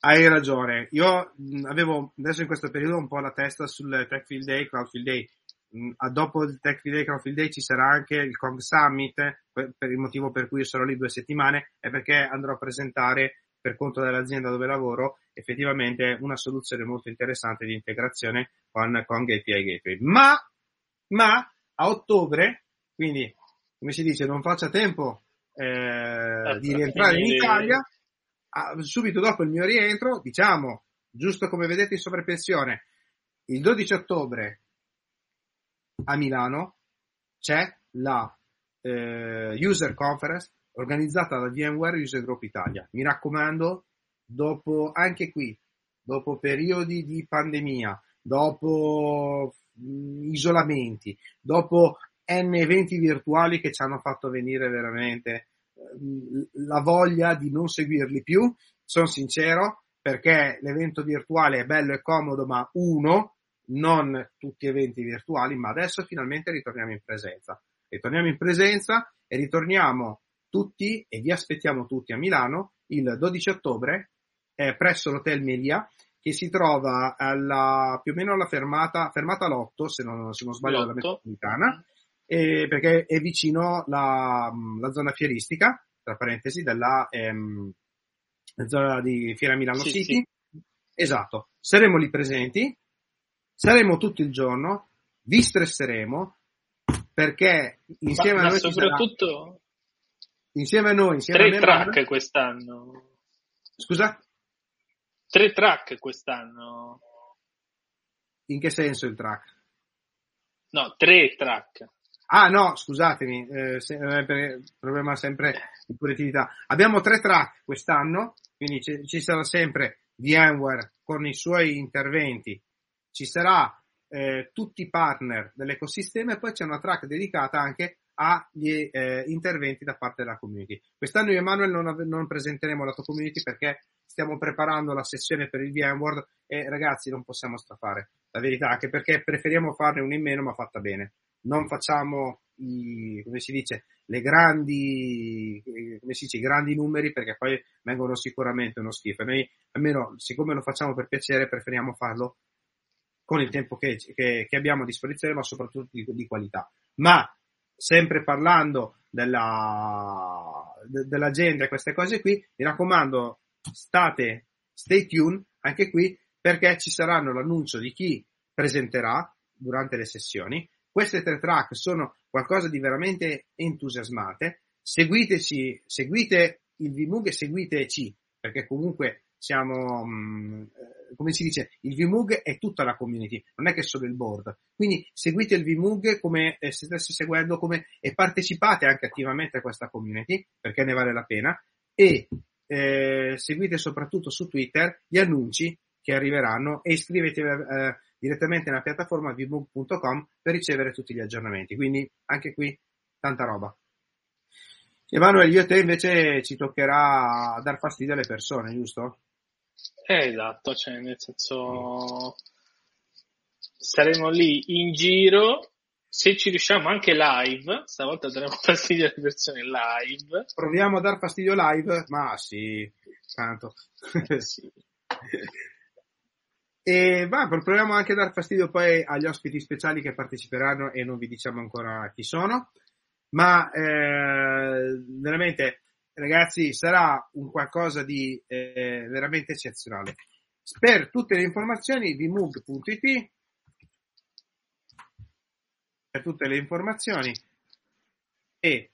Hai ragione, io avevo adesso in questo periodo un po' la testa sul Tech Field Day, Cloud Field Day, Mm, dopo il Tech Day, Crowdfield Day ci sarà anche il Kong Summit, per il motivo per cui io sarò lì due settimane, è perché andrò a presentare per conto dell'azienda dove lavoro effettivamente una soluzione molto interessante di integrazione con, con API Gateway. Ma, ma a ottobre, quindi come si dice, non faccia tempo eh, di rientrare in Italia, subito dopo il mio rientro, diciamo, giusto come vedete in sovrapensione, il 12 ottobre a Milano c'è la eh, User Conference organizzata da VMware User Group Italia. Mi raccomando, dopo anche qui, dopo periodi di pandemia, dopo isolamenti, dopo N eventi virtuali che ci hanno fatto venire veramente la voglia di non seguirli più, sono sincero, perché l'evento virtuale è bello e comodo, ma uno, non tutti eventi virtuali, ma adesso finalmente ritorniamo in presenza. Ritorniamo in presenza e ritorniamo tutti e vi aspettiamo tutti a Milano il 12 ottobre eh, presso l'Hotel Melia che si trova alla, più o meno alla fermata, fermata Lotto, se non, se non sbaglio, della metropolitana, eh, perché è vicino la, la, zona fieristica, tra parentesi, della ehm, zona di Fiera Milano sì, City. Sì. Esatto, saremo lì presenti, Saremo tutto il giorno, vi stresseremo perché insieme ma, a noi soprattutto sarà, insieme a noi insieme tre a track man, quest'anno scusa? tre track quest'anno in che senso il track? no, tre track Ah no, scusatemi, eh, se, eh, problema sempre di punitività. Abbiamo tre track quest'anno, quindi ci, ci sarà sempre VMware con i suoi interventi ci sarà eh, tutti i partner dell'ecosistema e poi c'è una track dedicata anche agli eh, interventi da parte della community. Quest'anno io e Manuel non, ave- non presenteremo la tua community perché stiamo preparando la sessione per il VMworld e ragazzi non possiamo strafare la verità, anche perché preferiamo farne una in meno ma fatta bene. Non facciamo i, come si dice, le grandi, come si dice, i grandi numeri perché poi vengono sicuramente uno schifo. Noi, almeno, siccome lo facciamo per piacere, preferiamo farlo con il tempo che, che, che abbiamo a disposizione, ma soprattutto di, di qualità. Ma sempre parlando della, de, dell'agenda e queste cose qui, mi raccomando, state, stay tuned anche qui perché ci saranno l'annuncio di chi presenterà durante le sessioni. Queste tre track sono qualcosa di veramente entusiasmate. Seguiteci, seguite il VMUG e seguiteci perché comunque siamo, mh, eh, come si dice, il VMUG è tutta la community, non è che solo il board. Quindi seguite il VMUG come eh, se stesse seguendo come, e partecipate anche attivamente a questa community, perché ne vale la pena, e eh, seguite soprattutto su Twitter gli annunci che arriveranno e iscrivetevi eh, direttamente nella piattaforma vmug.com per ricevere tutti gli aggiornamenti. Quindi anche qui tanta roba. Emanuele, io e te invece ci toccherà dar fastidio alle persone, giusto? Eh, esatto, cioè nel senso saremo lì in giro, se ci riusciamo anche live, stavolta daremo (laughs) fastidio alle persone live. Proviamo a dar fastidio live? Ma sì, tanto. sì. (laughs) E va, proviamo anche a dar fastidio poi agli ospiti speciali che parteciperanno e non vi diciamo ancora chi sono. Ma eh, veramente ragazzi, sarà un qualcosa di eh, veramente eccezionale. Per tutte le informazioni vmug.it per tutte le informazioni e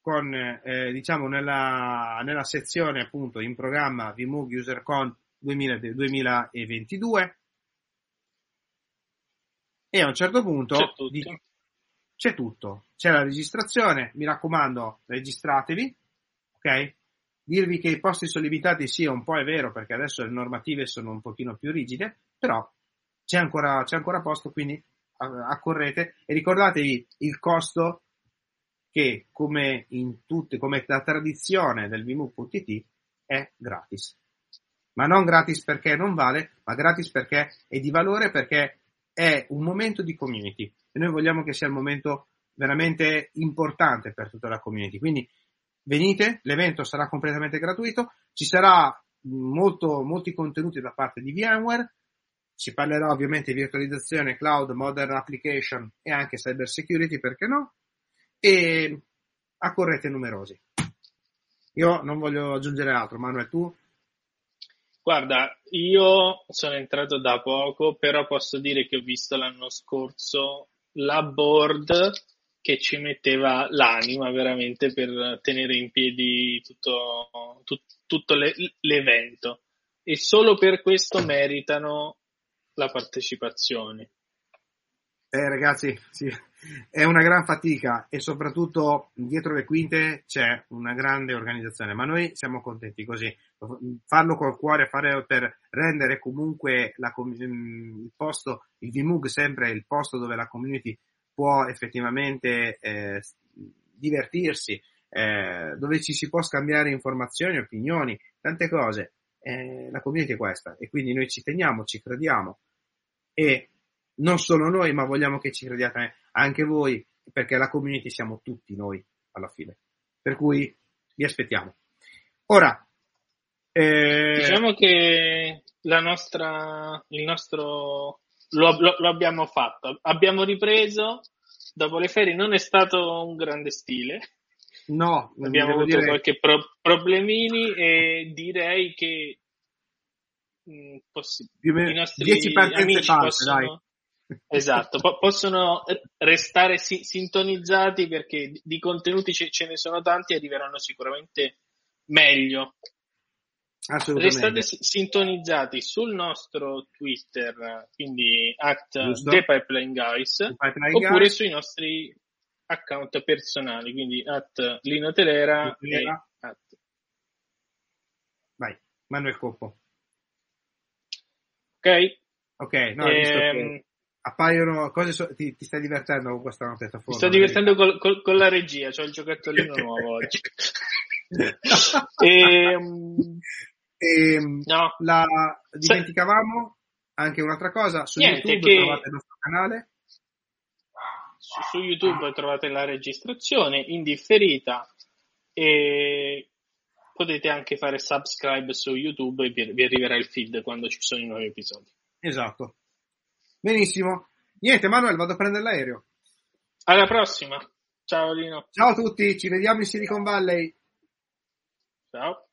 con eh, diciamo nella, nella, sezione appunto in programma vmug usercon 2022 e a un certo punto c'è tutto. c'è tutto c'è la registrazione, mi raccomando, registratevi, ok? Dirvi che i posti sono limitati sì, un po' è vero, perché adesso le normative sono un pochino più rigide, però c'è ancora, c'è ancora posto, quindi accorrete e ricordatevi il costo che come in tutte, come la tradizione del VMU.it è gratis. Ma non gratis perché non vale, ma gratis perché è di valore, perché è un momento di community e noi vogliamo che sia il momento veramente importante per tutta la community. Quindi venite, l'evento sarà completamente gratuito, ci sarà molto, molti contenuti da parte di VMware, si parlerà ovviamente di virtualizzazione, cloud, modern application e anche cyber security, perché no? E accorrete numerosi. Io non voglio aggiungere altro, Manuel, tu? Guarda, io sono entrato da poco, però posso dire che ho visto l'anno scorso la board che ci metteva l'anima veramente per tenere in piedi tutto, tut, tutto le, l'evento e solo per questo meritano la partecipazione. Eh, ragazzi, sì, è una gran fatica e soprattutto dietro le quinte c'è una grande organizzazione, ma noi siamo contenti così. Farlo col cuore, fare per rendere comunque la, il posto, il VMUG sempre il posto dove la community può effettivamente eh, divertirsi, eh, dove ci si può scambiare informazioni, opinioni, tante cose. Eh, la community è questa e quindi noi ci teniamo, ci crediamo e non solo noi, ma vogliamo che ci crediate anche voi, perché la community siamo tutti noi alla fine. Per cui vi aspettiamo. Ora, eh... diciamo che la nostra, il nostro lo, lo, lo, abbiamo fatto. Abbiamo ripreso dopo le ferie. Non è stato un grande stile. No, abbiamo avuto dire... qualche pro- problemini e direi che mh, mm, possi- i nostri 10 amici false, possono, esatto, po- possono restare si- sintonizzati perché di contenuti ce-, ce ne sono tanti e arriveranno sicuramente meglio Restate sintonizzati sul nostro Twitter, quindi at The Pipeline Guys, oppure Guys. sui nostri account personali, quindi at Lino Telera, Telera. e at... Vai, Manuel Coppo. Ok? Ok, no, ehm... appaiono cose so... ti, ti, stai divertendo con questa nuova piattaforma? Mi sto divertendo col, col, con la regia, ho il giocattolino nuovo (laughs) oggi. e, (laughs) ehm, e ehm, no. la dimenticavamo anche un'altra cosa, su Niente, YouTube che... trovate il nostro canale. Su, su YouTube trovate la registrazione indifferita e potete anche fare subscribe su YouTube e vi, vi arriverà il feed quando ci sono i nuovi episodi. Esatto. Benissimo. Niente, Manuel, vado a prendere l'aereo. Alla prossima. Ciao Lino. Ciao a tutti, ci vediamo in Silicon Valley. Ciao.